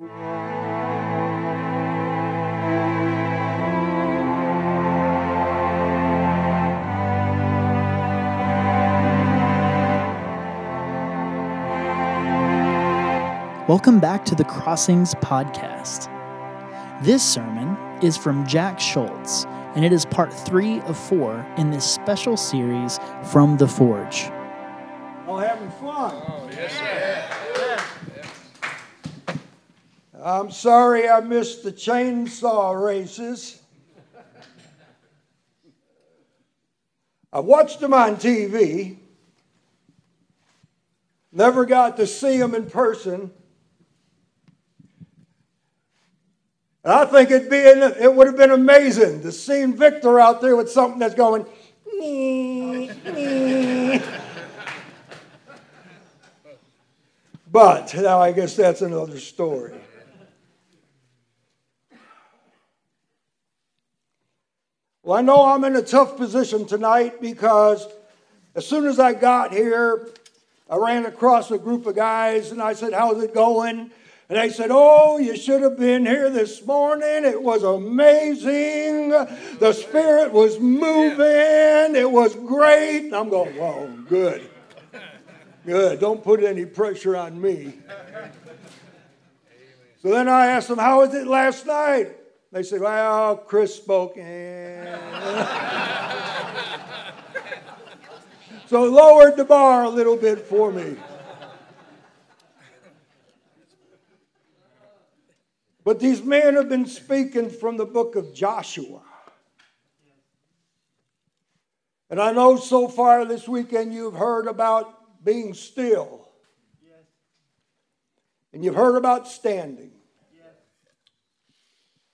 Welcome back to the Crossings Podcast. This sermon is from Jack Schultz, and it is part three of four in this special series from the Forge. I'm sorry I missed the chainsaw races. I watched them on TV. Never got to see them in person. And I think it'd be, it would have been amazing to see Victor out there with something that's going, but now I guess that's another story. Well, I know I'm in a tough position tonight because as soon as I got here, I ran across a group of guys and I said, How's it going? And they said, Oh, you should have been here this morning. It was amazing. The Spirit was moving. It was great. And I'm going, Whoa, good. Good. Don't put any pressure on me. So then I asked them, How was it last night? They said, Well, Chris spoke. so lowered the bar a little bit for me. But these men have been speaking from the book of Joshua. And I know so far this weekend you've heard about being still. And you've heard about standing.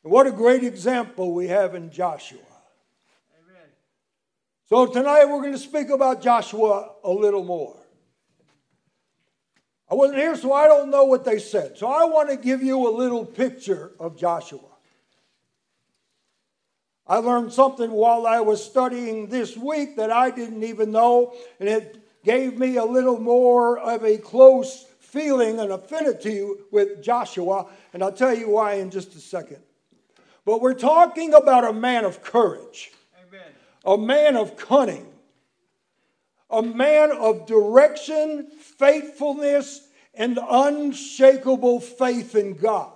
And what a great example we have in Joshua. So tonight we're going to speak about Joshua a little more. I wasn't here, so I don't know what they said. So I want to give you a little picture of Joshua. I learned something while I was studying this week that I didn't even know, and it gave me a little more of a close feeling and affinity with Joshua, and I'll tell you why in just a second. But we're talking about a man of courage. A man of cunning, a man of direction, faithfulness, and unshakable faith in God.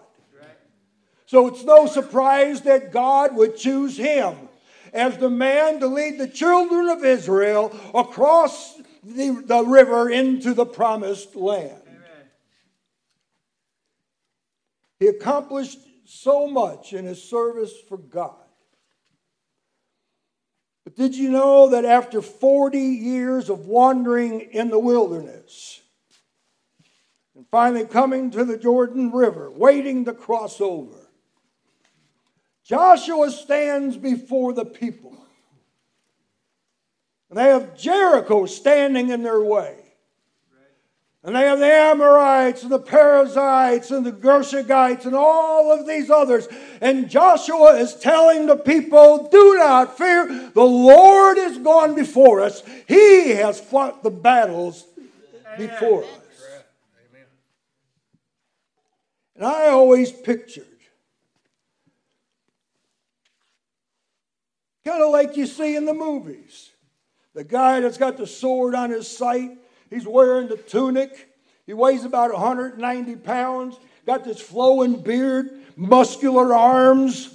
So it's no surprise that God would choose him as the man to lead the children of Israel across the, the river into the promised land. He accomplished so much in his service for God. But did you know that after 40 years of wandering in the wilderness, and finally coming to the Jordan River, waiting to cross over, Joshua stands before the people. And they have Jericho standing in their way. And they have the Amorites and the Perizzites and the Girgashites and all of these others. And Joshua is telling the people, do not fear. The Lord is gone before us. He has fought the battles before us. Amen. And I always pictured, kind of like you see in the movies, the guy that's got the sword on his sight He's wearing the tunic. He weighs about 190 pounds, got this flowing beard, muscular arms.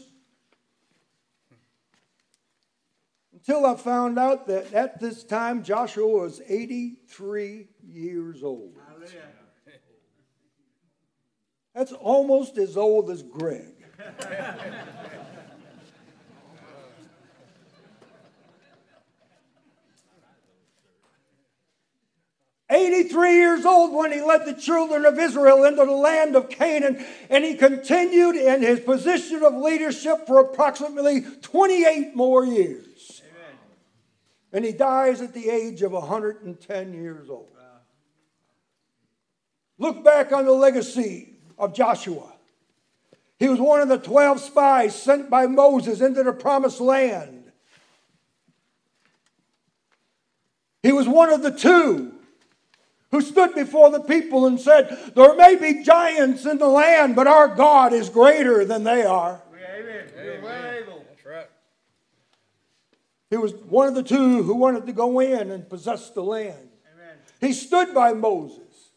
Until I found out that at this time Joshua was 83 years old. That's almost as old as Greg. 83 years old when he led the children of Israel into the land of Canaan, and he continued in his position of leadership for approximately 28 more years. Amen. And he dies at the age of 110 years old. Wow. Look back on the legacy of Joshua. He was one of the 12 spies sent by Moses into the promised land. He was one of the two who stood before the people and said, There may be giants in the land, but our God is greater than they are. Amen. Amen. That's right. He was one of the two who wanted to go in and possess the land. Amen. He stood by Moses.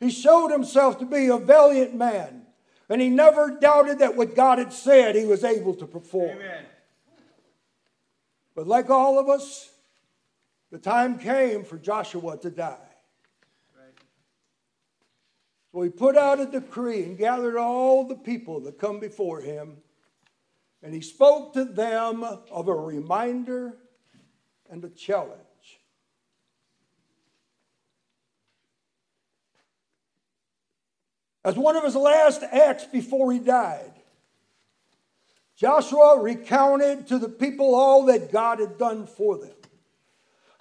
He showed himself to be a valiant man, and he never doubted that what God had said he was able to perform. Amen. But like all of us, the time came for Joshua to die. So he put out a decree and gathered all the people that come before him, and he spoke to them of a reminder and a challenge. As one of his last acts before he died, Joshua recounted to the people all that God had done for them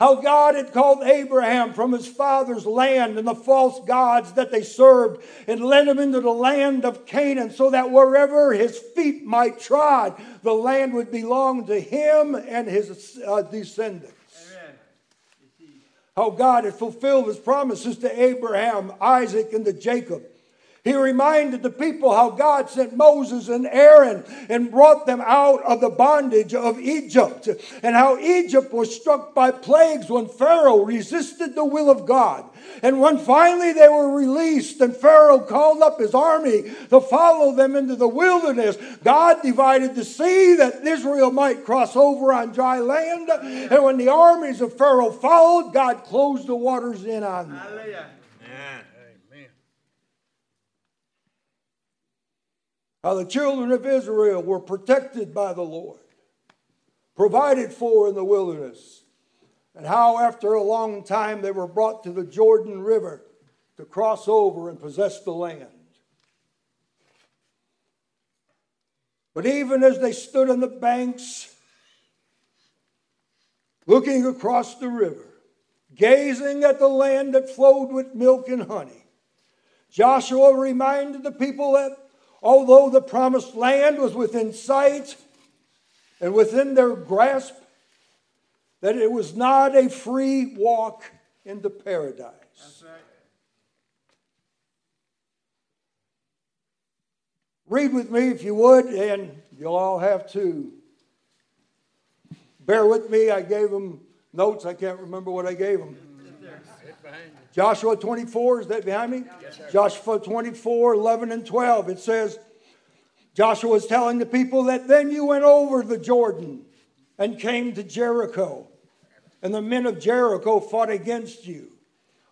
how God had called Abraham from his father's land and the false gods that they served and led him into the land of Canaan so that wherever his feet might trod, the land would belong to him and his uh, descendants. Amen. How God had fulfilled his promises to Abraham, Isaac, and to Jacob. He reminded the people how God sent Moses and Aaron and brought them out of the bondage of Egypt, and how Egypt was struck by plagues when Pharaoh resisted the will of God. And when finally they were released and Pharaoh called up his army to follow them into the wilderness, God divided the sea that Israel might cross over on dry land. And when the armies of Pharaoh followed, God closed the waters in on them. Hallelujah. How the children of Israel were protected by the Lord, provided for in the wilderness, and how after a long time they were brought to the Jordan River to cross over and possess the land. But even as they stood on the banks, looking across the river, gazing at the land that flowed with milk and honey, Joshua reminded the people that Although the promised land was within sight and within their grasp, that it was not a free walk into paradise. Right. Read with me if you would, and you'll all have to bear with me. I gave them notes. I can't remember what I gave them. Joshua 24, is that behind me? Yes, Joshua 24, 11 and 12. It says, Joshua was telling the people that then you went over the Jordan and came to Jericho, and the men of Jericho fought against you.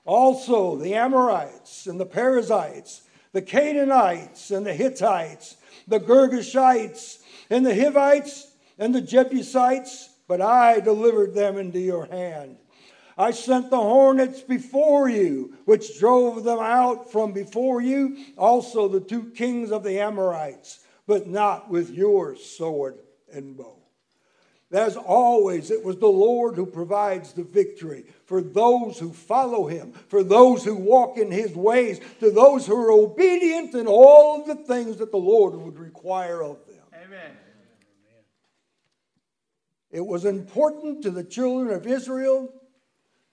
Also, the Amorites and the Perizzites, the Canaanites and the Hittites, the Girgashites and the Hivites and the Jebusites, but I delivered them into your hand. I sent the hornets before you, which drove them out from before you, also the two kings of the Amorites, but not with your sword and bow. As always, it was the Lord who provides the victory for those who follow him, for those who walk in his ways, to those who are obedient in all of the things that the Lord would require of them. Amen. It was important to the children of Israel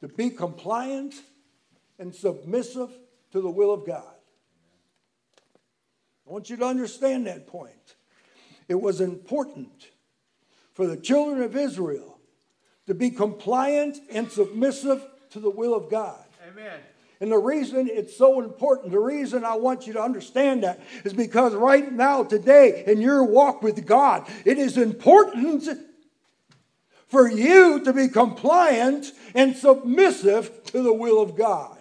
to be compliant and submissive to the will of God. I want you to understand that point. It was important for the children of Israel to be compliant and submissive to the will of God. Amen. And the reason it's so important, the reason I want you to understand that is because right now, today, in your walk with God, it is important for you to be compliant and submissive to the will of God.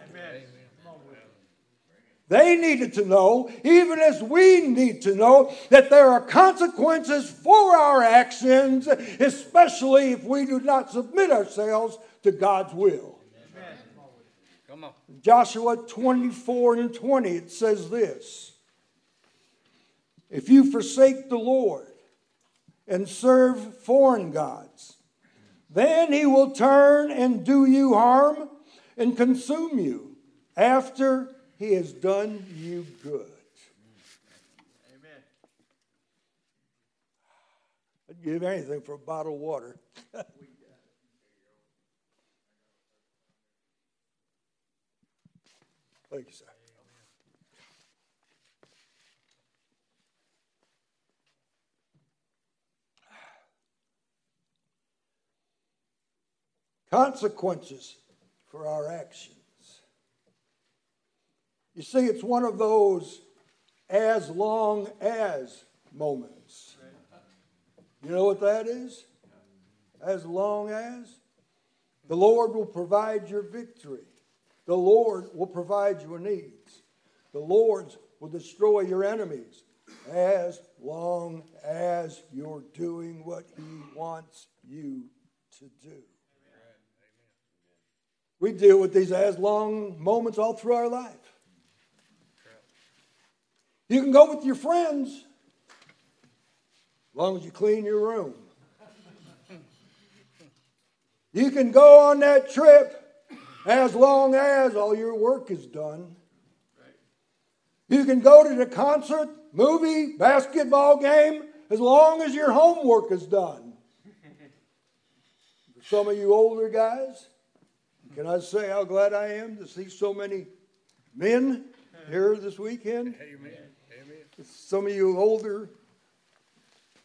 They needed to know, even as we need to know, that there are consequences for our actions, especially if we do not submit ourselves to God's will. Amen. Come on. Joshua 24 and 20, it says this If you forsake the Lord and serve foreign gods, then he will turn and do you harm and consume you after he has done you good. Amen. I'd give anything for a bottle of water. Thank you, sir. Consequences for our actions. You see, it's one of those as long as moments. You know what that is? As long as the Lord will provide your victory. The Lord will provide your needs. The Lord will destroy your enemies as long as you're doing what He wants you to do. We deal with these as long moments all through our life. You can go with your friends as long as you clean your room. You can go on that trip as long as all your work is done. You can go to the concert, movie, basketball game as long as your homework is done. For some of you older guys, can I say how glad I am to see so many men here this weekend? Amen. Amen. Some of you older,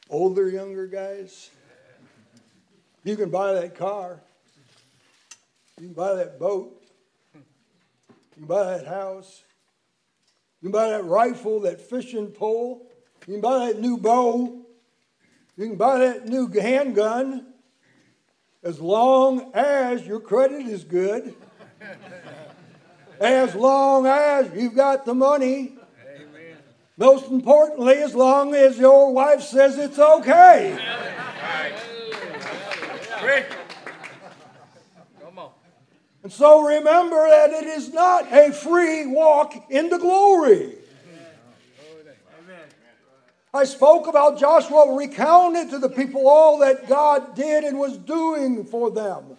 older younger guys, you can buy that car. You can buy that boat. You can buy that house. You can buy that rifle, that fishing pole. You can buy that new bow. You can buy that new handgun as long as your credit is good. As long as you've got the money. Amen. Most importantly, as long as your wife says it's okay. Great. Come on. And so remember that it is not a free walk into glory. I spoke about Joshua recounted to the people all that God did and was doing for them.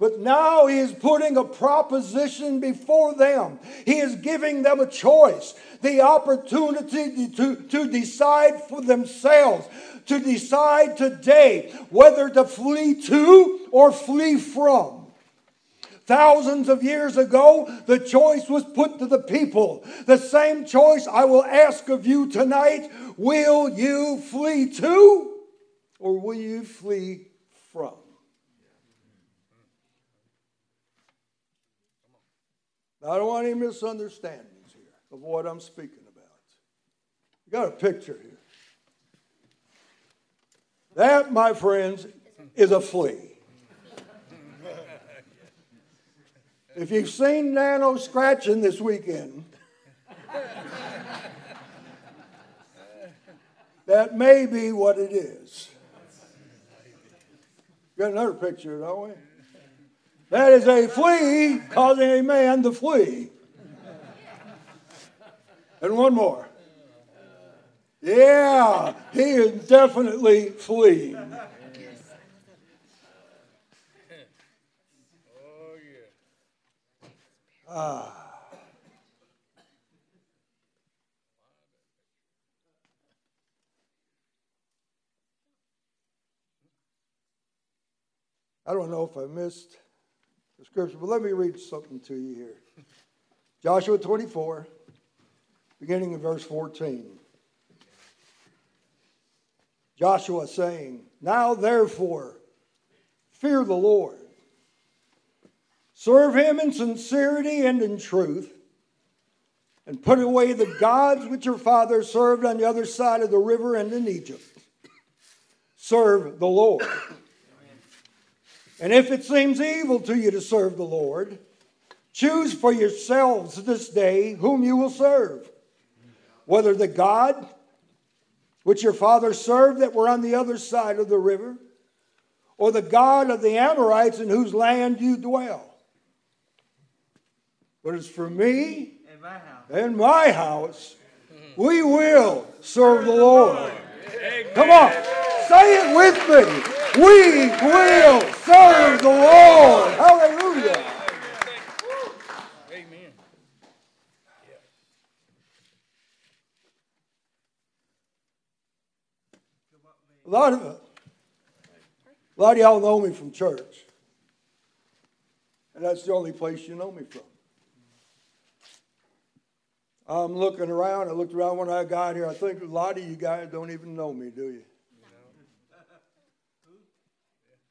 But now he is putting a proposition before them. He is giving them a choice, the opportunity to, to decide for themselves, to decide today whether to flee to or flee from. Thousands of years ago, the choice was put to the people. The same choice I will ask of you tonight will you flee to or will you flee from? I don't want any misunderstandings here of what I'm speaking about. You got a picture here. That, my friends, is a flea. If you've seen Nano scratching this weekend, that may be what it is. Got another picture, don't we? That is a flea causing a man to flee. And one more. Yeah, he is definitely fleeing. Oh, yeah. Ah. I don't know if I missed the scripture, but let me read something to you here. Joshua 24, beginning in verse 14. Joshua saying, Now therefore, fear the Lord. Serve him in sincerity and in truth, and put away the gods which your fathers served on the other side of the river and in Egypt. Serve the Lord. And if it seems evil to you to serve the Lord, choose for yourselves this day whom you will serve, whether the God which your fathers served that were on the other side of the river, or the God of the Amorites in whose land you dwell. But it's for me In my house. and my house, we will serve the Lord. Come on, say it with me. We will serve the Lord. Hallelujah. Amen. A lot of a lot of y'all know me from church. And that's the only place you know me from. I'm looking around. I looked around when I got here. I think a lot of you guys don't even know me, do you?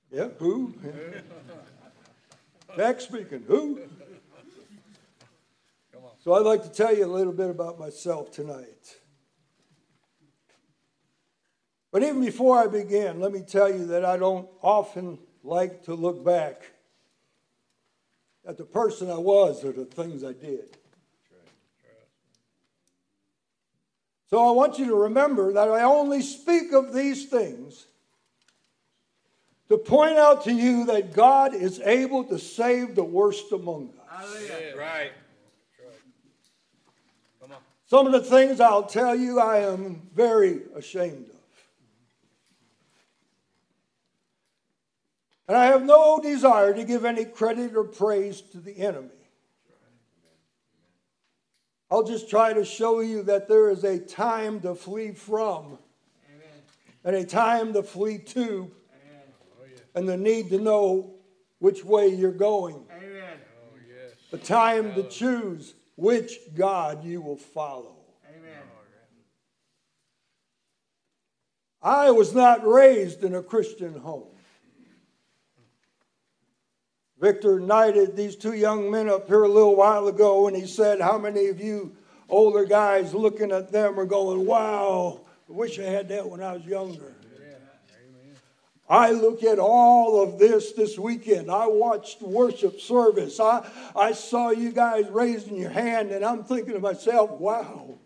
No. Yeah, who? Jack speaking. Who? So I'd like to tell you a little bit about myself tonight. But even before I begin, let me tell you that I don't often like to look back at the person I was or the things I did. So I want you to remember that I only speak of these things to point out to you that God is able to save the worst among us. Yeah, right. Come on. Some of the things I'll tell you I am very ashamed of. And I have no desire to give any credit or praise to the enemy. I'll just try to show you that there is a time to flee from and a time to flee to oh, and the need to know which way you're going. Amen. Oh, yes. The time to choose which God you will follow. Amen. I was not raised in a Christian home. Victor knighted these two young men up here a little while ago, and he said, How many of you older guys looking at them are going, Wow, I wish I had that when I was younger? I look at all of this this weekend. I watched worship service. I, I saw you guys raising your hand, and I'm thinking to myself, wow,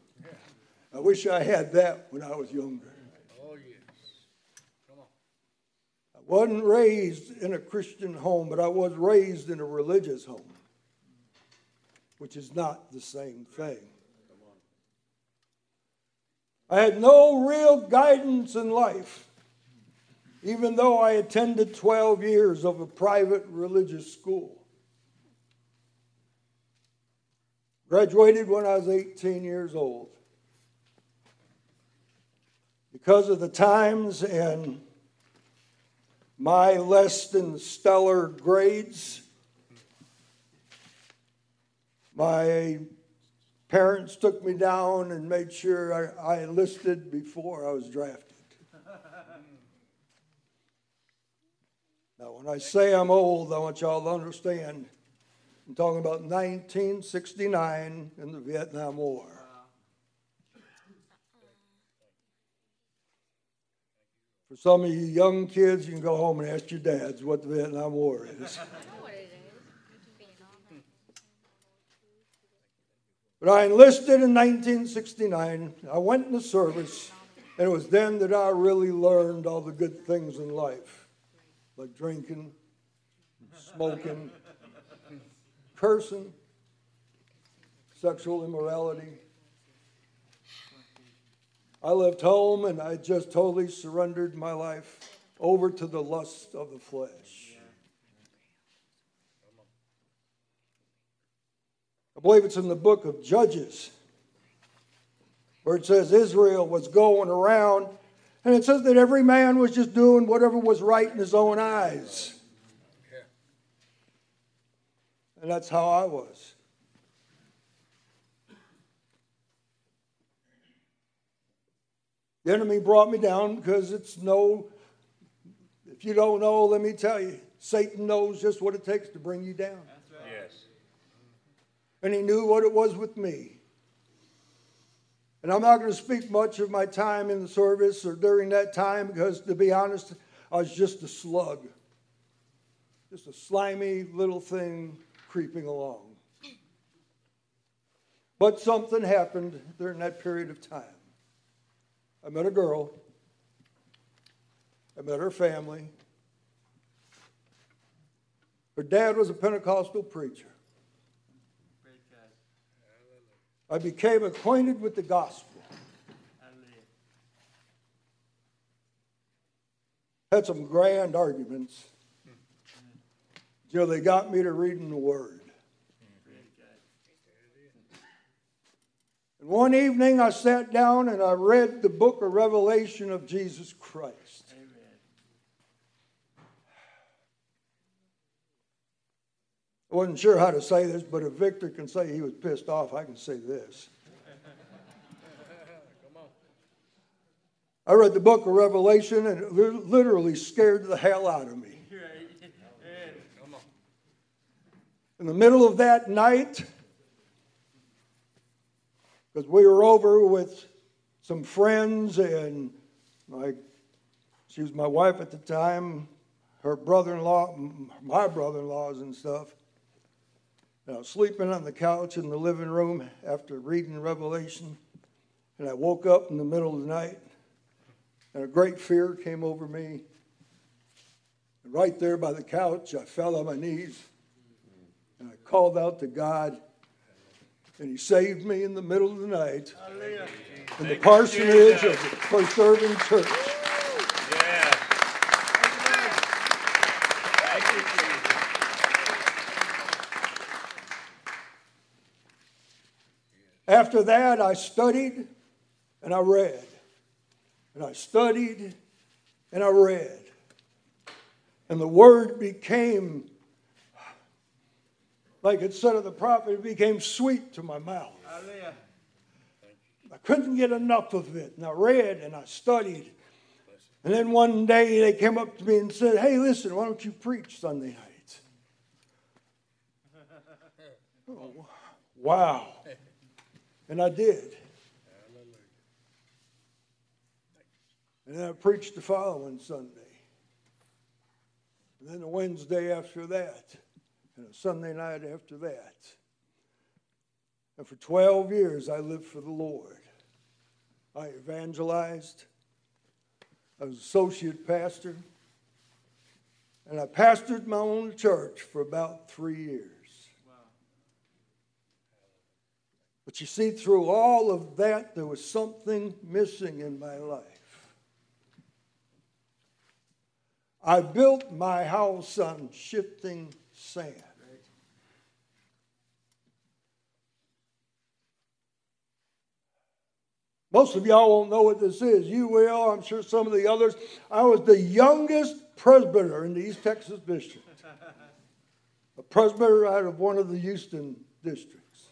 I wish I had that when I was younger. Oh, yes. Come on. I wasn't raised in a Christian home, but I was raised in a religious home, which is not the same thing. I had no real guidance in life, even though I attended 12 years of a private religious school. Graduated when I was 18 years old. Because of the times and my less than stellar grades. My parents took me down and made sure I, I enlisted before I was drafted. Now, when I say I'm old, I want y'all to understand I'm talking about 1969 and the Vietnam War. For some of you young kids, you can go home and ask your dads what the Vietnam War is. But I enlisted in 1969. I went in the service, and it was then that I really learned all the good things in life, like drinking, smoking, cursing, sexual immorality. I left home and I just totally surrendered my life over to the lust of the flesh. I believe it's in the book of Judges where it says Israel was going around and it says that every man was just doing whatever was right in his own eyes. And that's how I was. The enemy brought me down because it's no, if you don't know, let me tell you, Satan knows just what it takes to bring you down. Right. Yes. And he knew what it was with me. And I'm not going to speak much of my time in the service or during that time because, to be honest, I was just a slug, just a slimy little thing creeping along. But something happened during that period of time. I met a girl. I met her family. Her dad was a Pentecostal preacher. I became acquainted with the gospel. Had some grand arguments until they got me to reading the Word. And one evening I sat down and I read the book of Revelation of Jesus Christ. Amen. I wasn't sure how to say this, but if Victor can say he was pissed off, I can say this. I read the book of Revelation and it literally scared the hell out of me. In the middle of that night, because we were over with some friends and my, she was my wife at the time, her brother-in-law, my brother-in-laws and stuff. I was sleeping on the couch in the living room after reading Revelation, and I woke up in the middle of the night, and a great fear came over me. And right there by the couch, I fell on my knees. And I called out to God, and He saved me in the middle of the night Hallelujah. in the parsonage of the Urban Church. Yeah. Thank you, Jesus. After that, I studied and I read. And I studied and I read. And the word became, like it said of the prophet, it became sweet to my mouth. Hallelujah. I couldn't get enough of it. And I read and I studied. And then one day they came up to me and said, Hey, listen, why don't you preach Sunday night? Oh, wow. And I did. And then I preached the following Sunday. And then the Wednesday after that. And a Sunday night after that. And for 12 years, I lived for the Lord. I evangelized. I was associate pastor. And I pastored my own church for about three years. But you see, through all of that, there was something missing in my life. I built my house on shifting sand. Most of y'all won't know what this is. You will, I'm sure some of the others. I was the youngest presbyter in the East Texas district, a presbyter out of one of the Houston districts.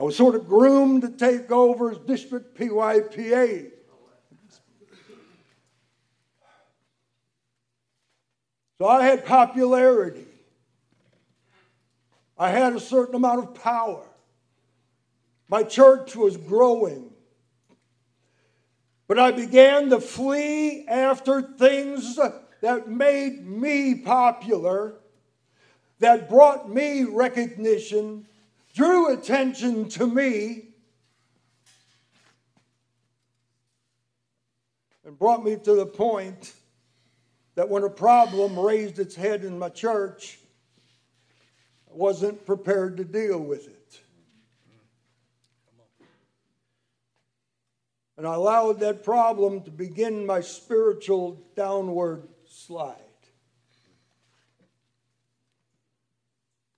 I was sort of groomed to take over as district PYPA. So I had popularity. I had a certain amount of power. My church was growing. But I began to flee after things that made me popular, that brought me recognition, drew attention to me, and brought me to the point that when a problem raised its head in my church, I wasn't prepared to deal with it. And I allowed that problem to begin my spiritual downward slide.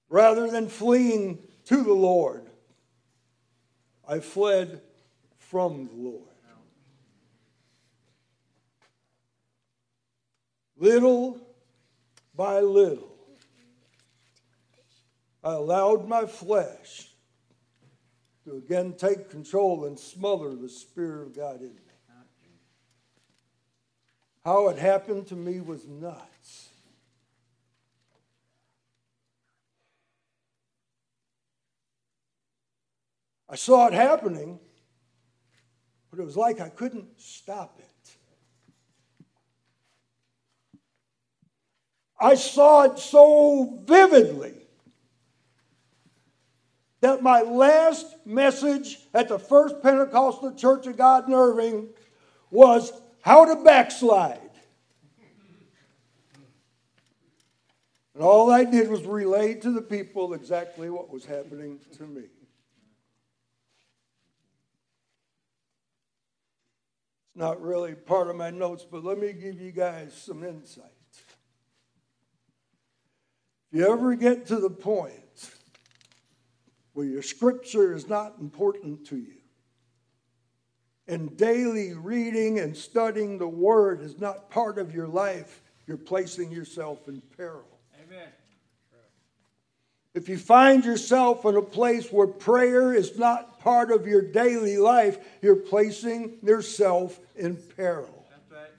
Rather than fleeing to the Lord, I fled from the Lord. Little by little, I allowed my flesh to again take control and smother the Spirit of God in me. How it happened to me was nuts. I saw it happening, but it was like I couldn't stop it. I saw it so vividly that my last message at the First Pentecostal Church of God in Irving was how to backslide. And all I did was relay to the people exactly what was happening to me. It's not really part of my notes, but let me give you guys some insight. If you ever get to the point where your scripture is not important to you, and daily reading and studying the word is not part of your life, you're placing yourself in peril. Amen. If you find yourself in a place where prayer is not part of your daily life, you're placing yourself in peril. That's right.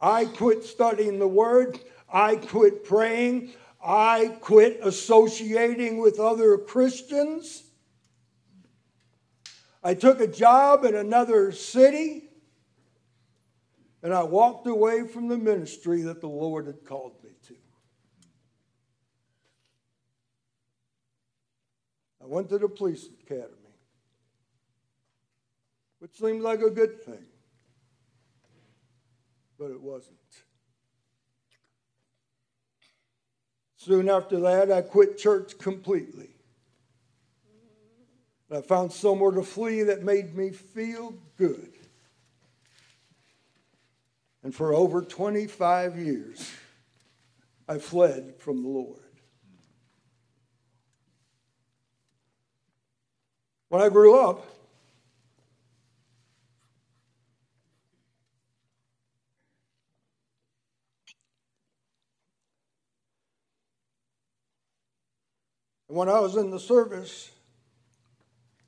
I quit studying the Word. I quit praying. I quit associating with other Christians. I took a job in another city and I walked away from the ministry that the Lord had called me to. I went to the police academy, which seemed like a good thing, but it wasn't. Soon after that, I quit church completely. I found somewhere to flee that made me feel good. And for over 25 years, I fled from the Lord. When I grew up, when I was in the service,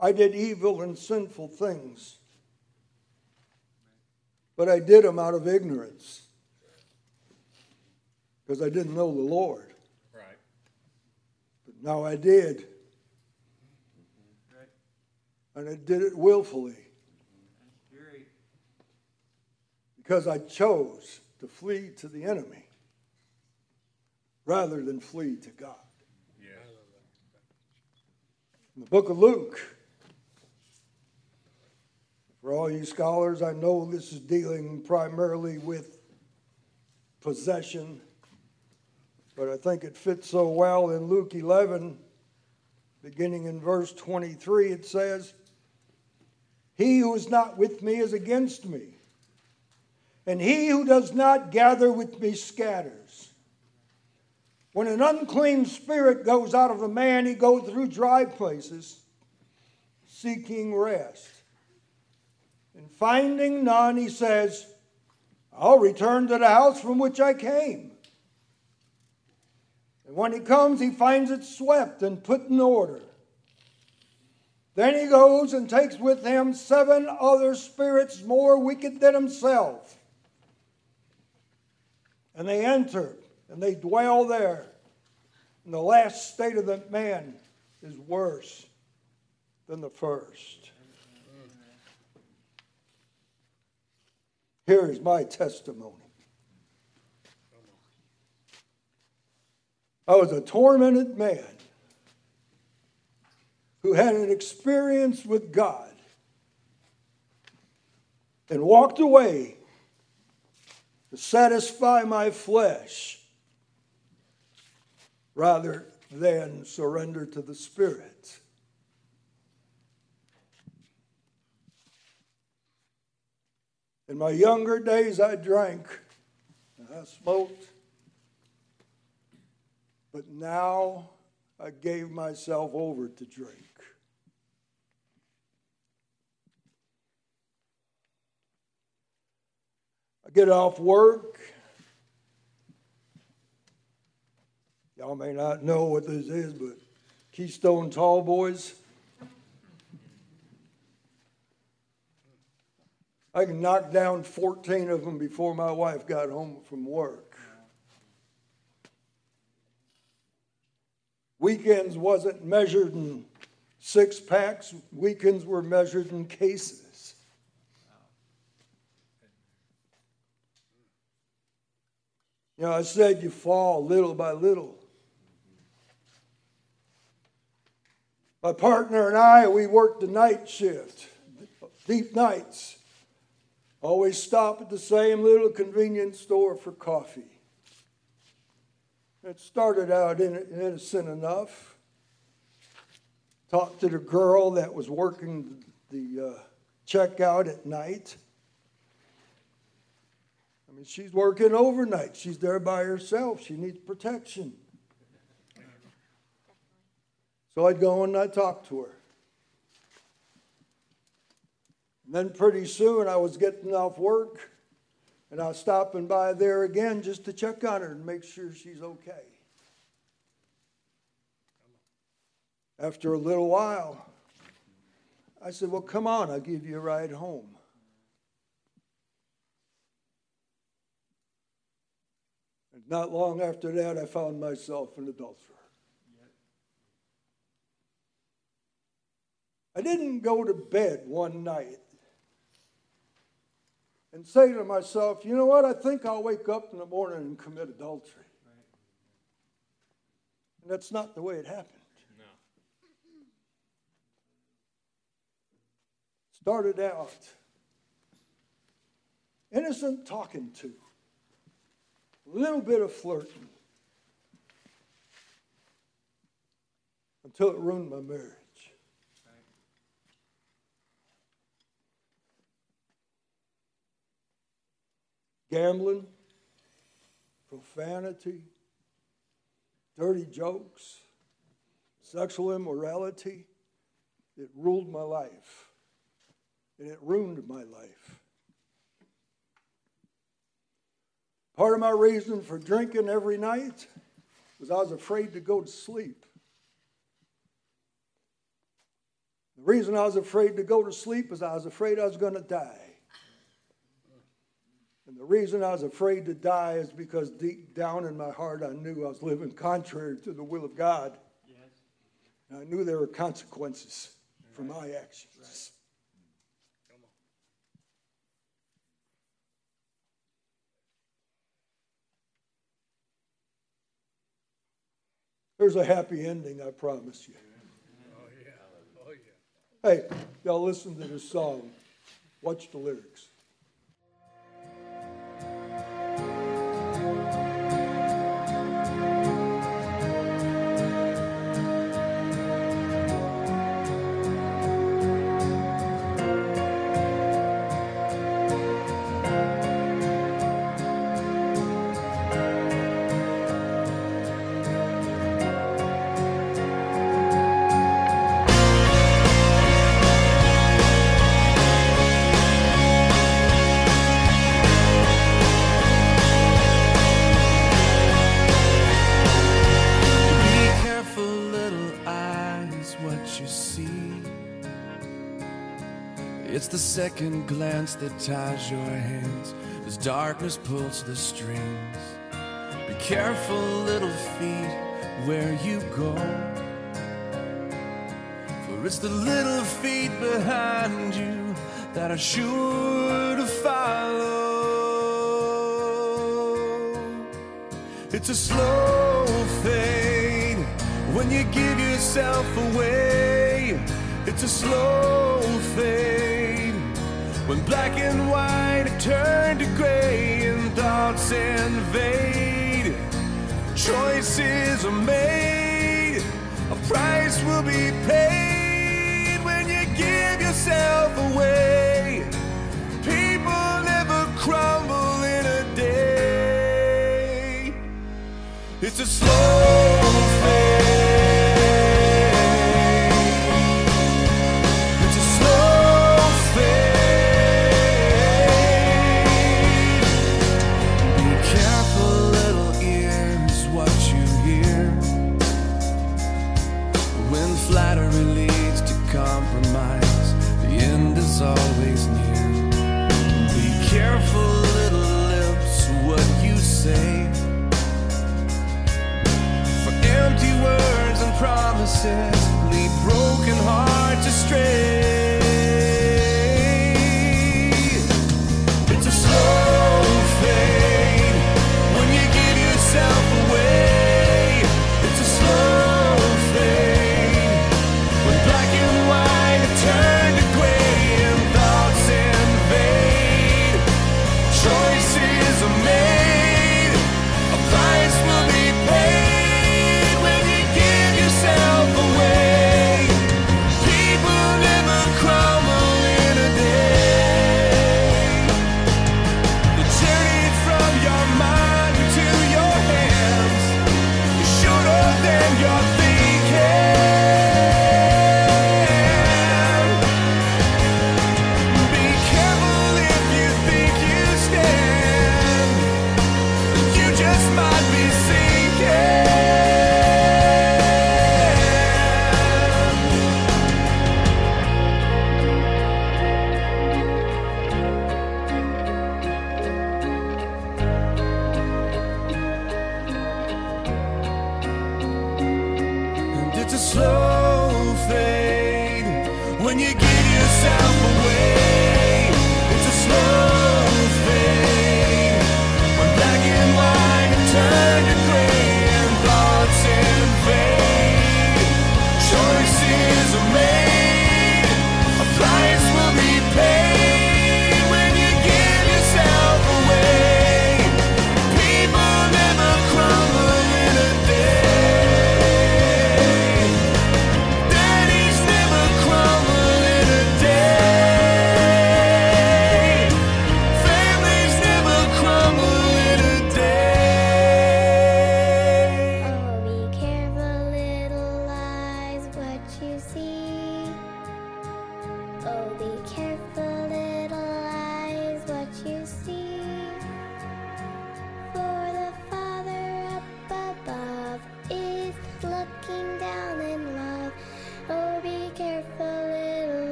I did evil and sinful things. But I did them out of ignorance because I didn't know the Lord. Right. But now I did. Right. And I did it willfully because I chose to flee to the enemy rather than flee to God. The book of Luke, for all you scholars, I know this is dealing primarily with possession, but I think it fits so well in Luke 11, beginning in verse 23. It says, He who is not with me is against me, and he who does not gather with me scatters. When an unclean spirit goes out of a man, he goes through dry places seeking rest. And finding none, he says, I'll return to the house from which I came. And when he comes, he finds it swept and put in order. Then he goes and takes with him seven other spirits more wicked than himself. And they enter and they dwell there. And the last state of the man is worse than the first. Here is my testimony. I was a tormented man who had an experience with God and walked away to satisfy my flesh rather than surrender to the Spirit. In my younger days, I drank and I smoked, but now I gave myself over to drink. I get off work. Y'all may not know what this is, but Keystone Tall Boys. I can knock down 14 of them before my wife got home from work. Weekends wasn't measured in six packs, weekends were measured in cases. You know, I said you fall little by little. My partner and I, we worked the night shift, deep nights. Always stop at the same little convenience store for coffee. It started out innocent enough. Talked to the girl that was working the uh, checkout at night. I mean, she's working overnight. She's there by herself. She needs protection. So I'd go and I'd talk to her. And then pretty soon I was getting off work and I was stopping by there again just to check on her and make sure she's okay. After a little while, I said, Well, come on, I'll give you a ride home. And not long after that, I found myself an adulterer. I didn't go to bed one night and say to myself, you know what, I think I'll wake up in the morning and commit adultery. And that's not the way it happened. No. Started out innocent talking to, a little bit of flirting, until it ruined my marriage. Gambling, profanity, dirty jokes, sexual immorality, it ruled my life. And it ruined my life. Part of my reason for drinking every night was I was afraid to go to sleep. The reason I was afraid to go to sleep is I was afraid I was going to die. The reason I was afraid to die is because deep down in my heart I knew I was living contrary to the will of God. Yes. And I knew there were consequences for my actions. There's a happy ending, I promise you. Oh, yeah. Oh, yeah. Hey, y'all listen to this song. Watch the lyrics. Second glance that ties your hands as darkness pulls the strings. Be careful, little feet, where you go. For it's the little feet behind you that are sure to follow. It's a slow fade when you give yourself away. It's a slow fade when black and white turned to gray and thoughts invade. Choices are made, a price will be paid when you give yourself away. People never crumble in a day. It's a slow fade. Promises lead broken hearts astray.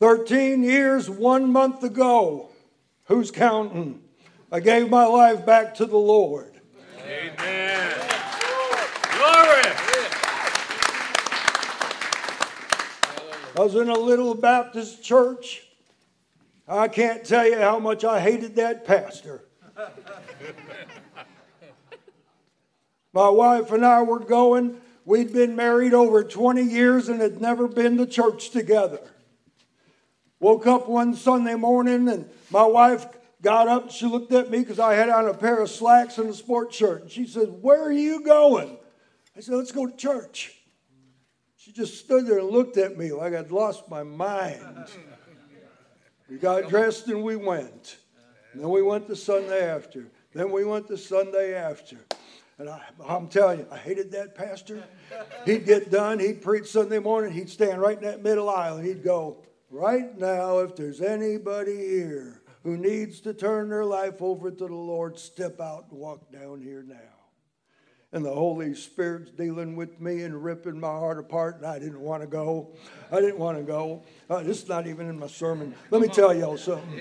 13 years, one month ago, who's counting? I gave my life back to the Lord. Amen. Glory. I was in a little Baptist church. I can't tell you how much I hated that pastor. my wife and I were going. We'd been married over 20 years and had never been to church together. Woke up one Sunday morning and my wife got up and she looked at me because I had on a pair of slacks and a sport shirt. And she said, Where are you going? I said, Let's go to church. She just stood there and looked at me like I'd lost my mind. We got dressed and we went. And then we went the Sunday after. Then we went the Sunday after. And I, I'm telling you, I hated that pastor. He'd get done, he'd preach Sunday morning, he'd stand right in that middle aisle, and he'd go, Right now, if there's anybody here who needs to turn their life over to the Lord, step out and walk down here now. And the Holy Spirit's dealing with me and ripping my heart apart, and I didn't want to go. I didn't want to go. Uh, this is not even in my sermon. Let me tell y'all something.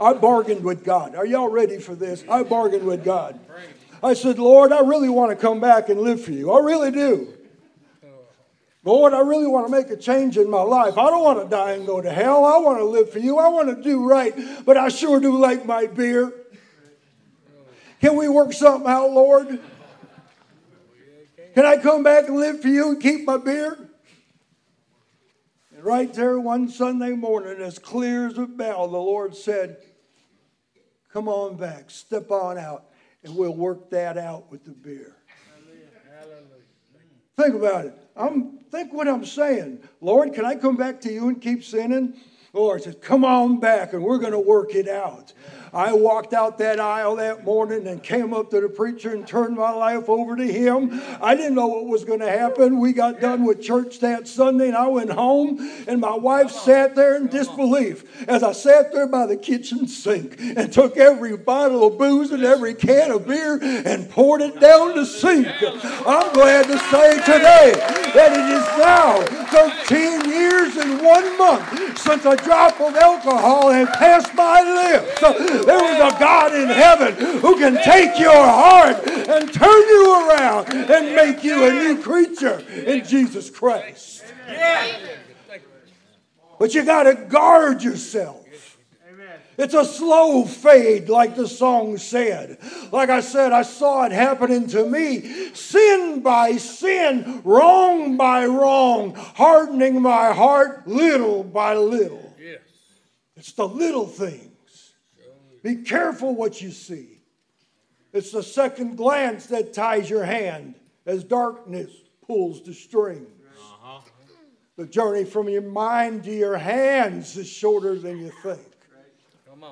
I bargained with God. Are y'all ready for this? I bargained with God. I said, Lord, I really want to come back and live for you. I really do. Lord, I really want to make a change in my life. I don't want to die and go to hell. I want to live for you. I want to do right, but I sure do like my beer. Can we work something out, Lord? Can I come back and live for you and keep my beer? And right there one Sunday morning, as clear as a bell, the Lord said, Come on back, step on out, and we'll work that out with the beer. Hallelujah. Think about it. I'm think what I'm saying. Lord, can I come back to you and keep sinning? Lord says, Come on back and we're going to work it out. I walked out that aisle that morning and came up to the preacher and turned my life over to him. I didn't know what was going to happen. We got done with church that Sunday and I went home and my wife sat there in disbelief as I sat there by the kitchen sink and took every bottle of booze and every can of beer and poured it down the sink. I'm glad to say today that it is now 13 years and one month since a drop of alcohol had passed my lips. There was a God in heaven who can take your heart and turn you around and make you a new creature in Jesus Christ. But you got to guard yourself. It's a slow fade, like the song said. Like I said, I saw it happening to me. Sin by sin, wrong by wrong, hardening my heart little by little. Yes. It's the little things. Be careful what you see. It's the second glance that ties your hand as darkness pulls the strings. The journey from your mind to your hands is shorter than you think.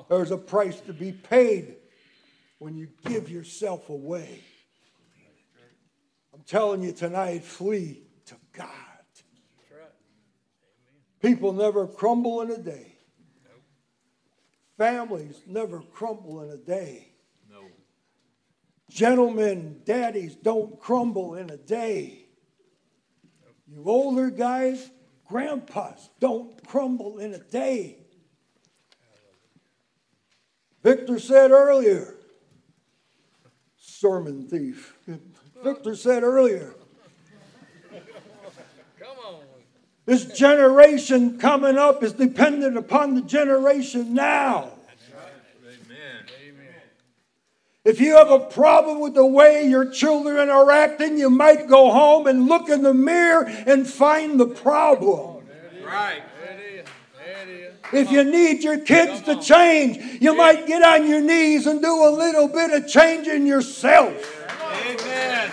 There's a price to be paid when you give yourself away. I'm telling you tonight, flee to God. People never crumble in a day. Families never crumble in a day. No. Gentlemen, daddies don't crumble in a day. You older guys, grandpas don't crumble in a day. Victor said earlier, sermon thief. Victor said earlier, Come on. This generation coming up is dependent upon the generation now. Amen. If you have a problem with the way your children are acting, you might go home and look in the mirror and find the problem. Right. It is. It is. If you need your kids to change, you might get on your knees and do a little bit of changing yourself. Amen.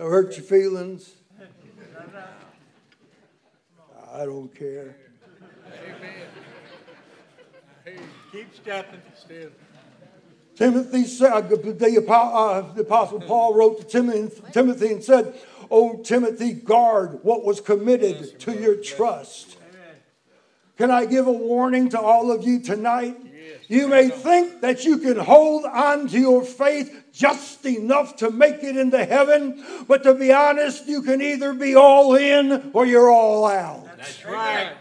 Amen. That hurt your feelings? I don't care. Keep stepping. Still. Timothy said, the, apo- uh, the apostle Paul wrote to Timothy, Timothy and said, "O Timothy, guard what was committed to your trust." Can I give a warning to all of you tonight? You may think that you can hold on to your faith just enough to make it into heaven, but to be honest, you can either be all in or you're all out. That's right.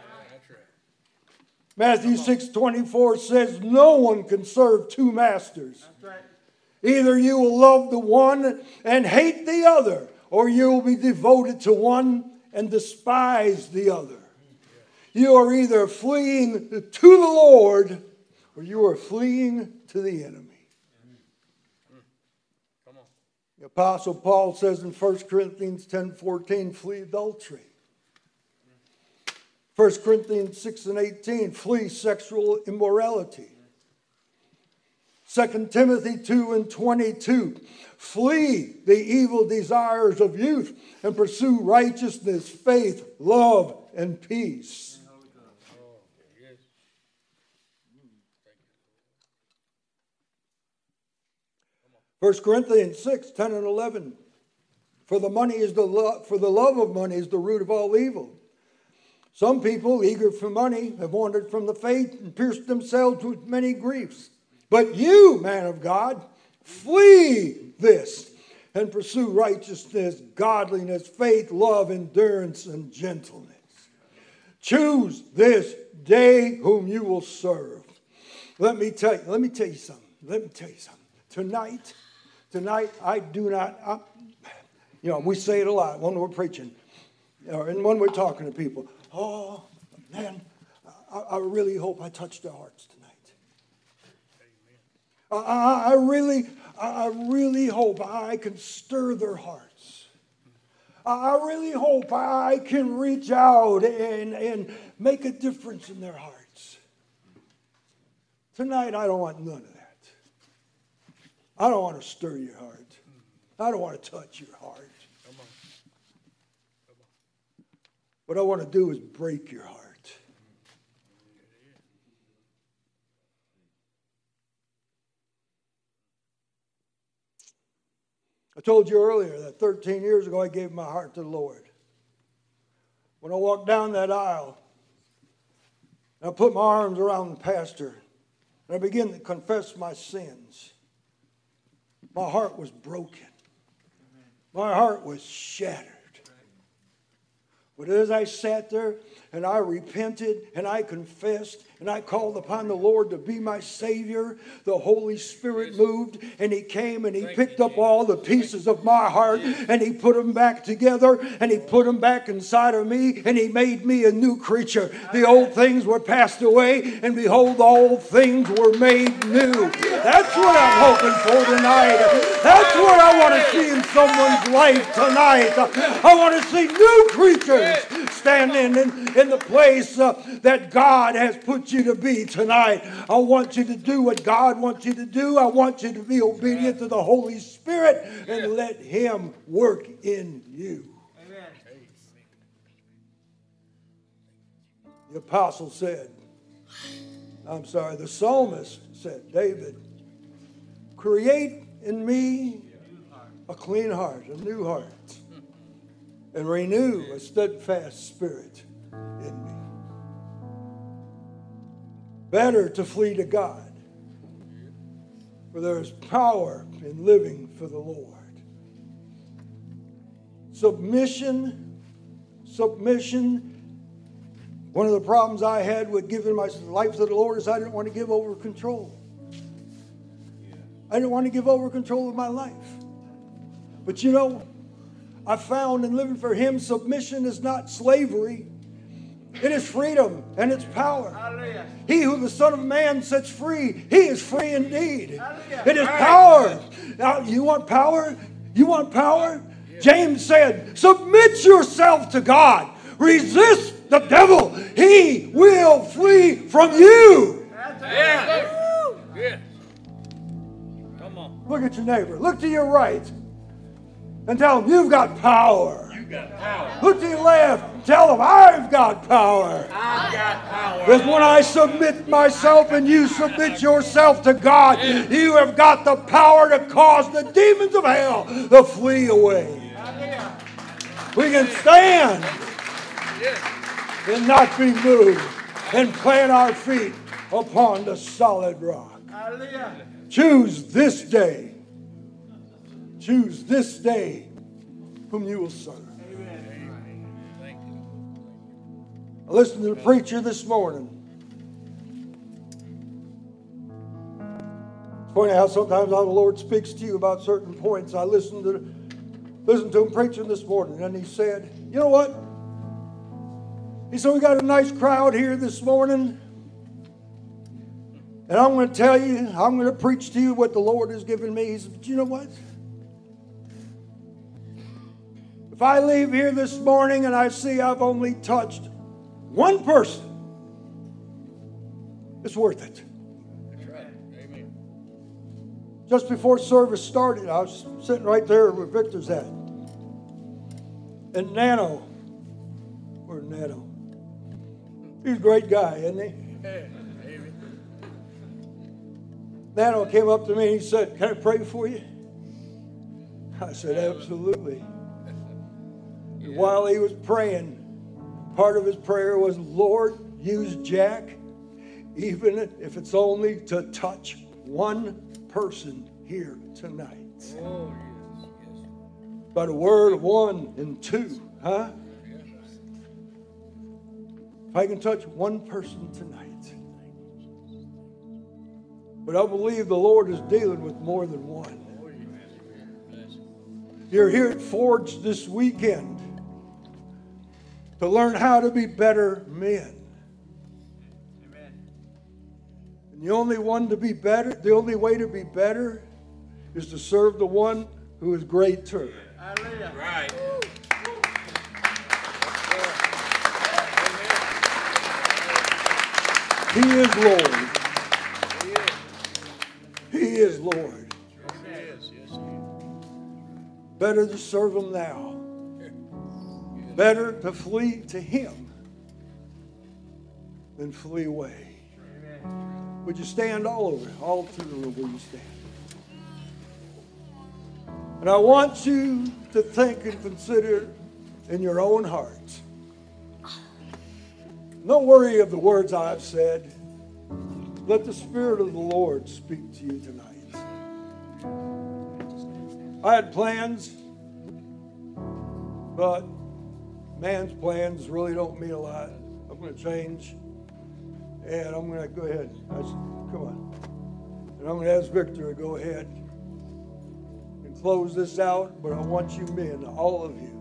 Matthew 6 24 says, No one can serve two masters. Either you will love the one and hate the other, or you will be devoted to one and despise the other. You are either fleeing to the Lord or you are fleeing to the enemy. The Apostle Paul says in 1 Corinthians 10 14, flee adultery. 1 Corinthians 6 and 18, flee sexual immorality. 2 Timothy 2 and 22, flee the evil desires of youth and pursue righteousness, faith, love, and peace. 1 Corinthians 6, 10 and 11. For the money is the lo- for the love of money is the root of all evil. Some people, eager for money, have wandered from the faith and pierced themselves with many griefs. But you, man of God, flee this and pursue righteousness, godliness, faith, love, endurance, and gentleness. Choose this day whom you will serve. Let me tell you, let me tell you something. Let me tell you something. Tonight, tonight, I do not, I, you know, we say it a lot when we're preaching or and when we're talking to people. Oh, man, I, I really hope I touch their hearts tonight. I, I, really, I really hope I can stir their hearts. I I really hope I can reach out and, and make a difference in their hearts. Tonight, I don't want none of that. I don't want to stir your heart. I don't want to touch your heart. What I want to do is break your heart. I told you earlier that 13 years ago I gave my heart to the Lord. When I walked down that aisle, and I put my arms around the pastor, and I began to confess my sins, my heart was broken. My heart was shattered. But as I sat there and I repented and I confessed and I called upon the Lord to be my Savior, the Holy Spirit moved and He came and He picked up all the pieces of my heart and He put them back together and He put them back inside of me and He made me a new creature. The old things were passed away and behold, all things were made new. That's what I'm hoping for tonight. That's what I want to see in someone's life tonight. I want to see new creatures standing in, in the place uh, that God has put you to be tonight. I want you to do what God wants you to do. I want you to be obedient to the Holy Spirit and let Him work in you. Amen. The apostle said, I'm sorry, the psalmist said, David, create in me a clean heart, a new heart, and renew a steadfast spirit in me. Better to flee to God For there is power in living for the Lord. Submission, submission. One of the problems I had with giving my life to the Lord is I didn't want to give over control. I didn't want to give over control of my life. But you know, I found in living for Him, submission is not slavery. It is freedom and it's power. Hallelujah. He who the Son of Man sets free, he is free indeed. Hallelujah. It is Right. power. Now, you want power? You want power? James said, Submit yourself to God, resist the devil, he will flee from you. Yeah. Yes. Come on. Look at your neighbor, look to your right, and tell them, You've got power. You've got power. Look to your left, tell them, I've got power. I've got power. Because when I submit myself and you submit yourself to God, you have got the power to cause the demons of hell to flee away. We can stand and not be moved and plant our feet upon the solid rock. Hallelujah. Choose this day. Choose this day whom you will serve. I listened to the preacher this morning. It's out sometimes how the Lord speaks to you about certain points. I listened to listened to him preaching this morning, and he said, "You know what?" He said, "We got a nice crowd here this morning." And I'm going to tell you, I'm going to preach to you what the Lord has given me. He said, But you know what? If I leave here this morning and I see I've only touched one person, it's worth it. That's right. Amen. Just before service started, I was sitting right there where Victor's at. And Nano, where's Nano? He's a great guy, isn't he? Amen. Nano came up to me and he said, Can I pray for you? I said, Absolutely. And while he was praying, part of his prayer was, Lord, use Jack, even if it's only to touch one person here tonight. Oh, yes. Yes. By the word of one and two, huh? If I can touch one person tonight. But I believe the Lord is dealing with more than one. Oh, You're here at Forge this weekend to learn how to be better men. And the only one to be better, the only way to be better is to serve the one who is greater. Hallelujah. Right. He is Lord. He is Lord. Better to serve him now. Better to flee to him than flee away. Would you stand all over, all through the room, will you stand? And I want you to think and consider in your own heart. Don't worry of the words I've said. Let the Spirit of the Lord speak to you tonight. I had plans, but man's plans really don't mean a lot. I'm going to change, and I'm going to go ahead. I come on. And I'm going to ask Victor to go ahead and close this out, but I want you men, all of you,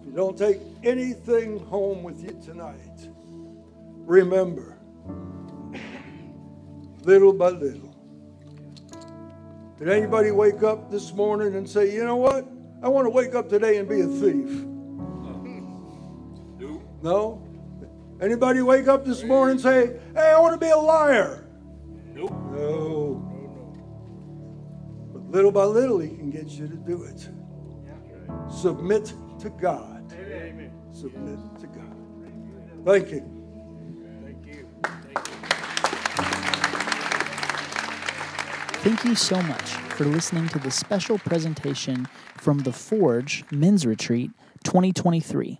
if you don't take anything home with you tonight, remember, little by little. Did anybody wake up this morning and say, you know what? I want to wake up today and be a thief? No? Anybody wake up this morning and say, hey, I want to be a liar? Nope. No. But little by little, he can get you to do it. Submit to God. Amen. Submit to God. Thank you. Thank you. Thank you. Thank you so much for listening to the special presentation from the Forge Men's Retreat 2023.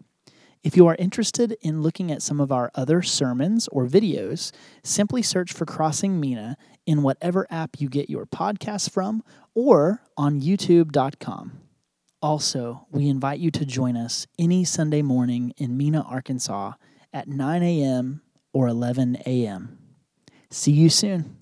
If you are interested in looking at some of our other sermons or videos, simply search for Crossing Mena in whatever app you get your podcasts from or on youtube.com. Also, we invite you to join us any Sunday morning in Mena, Arkansas at 9 a.m. or 11 a.m. See you soon.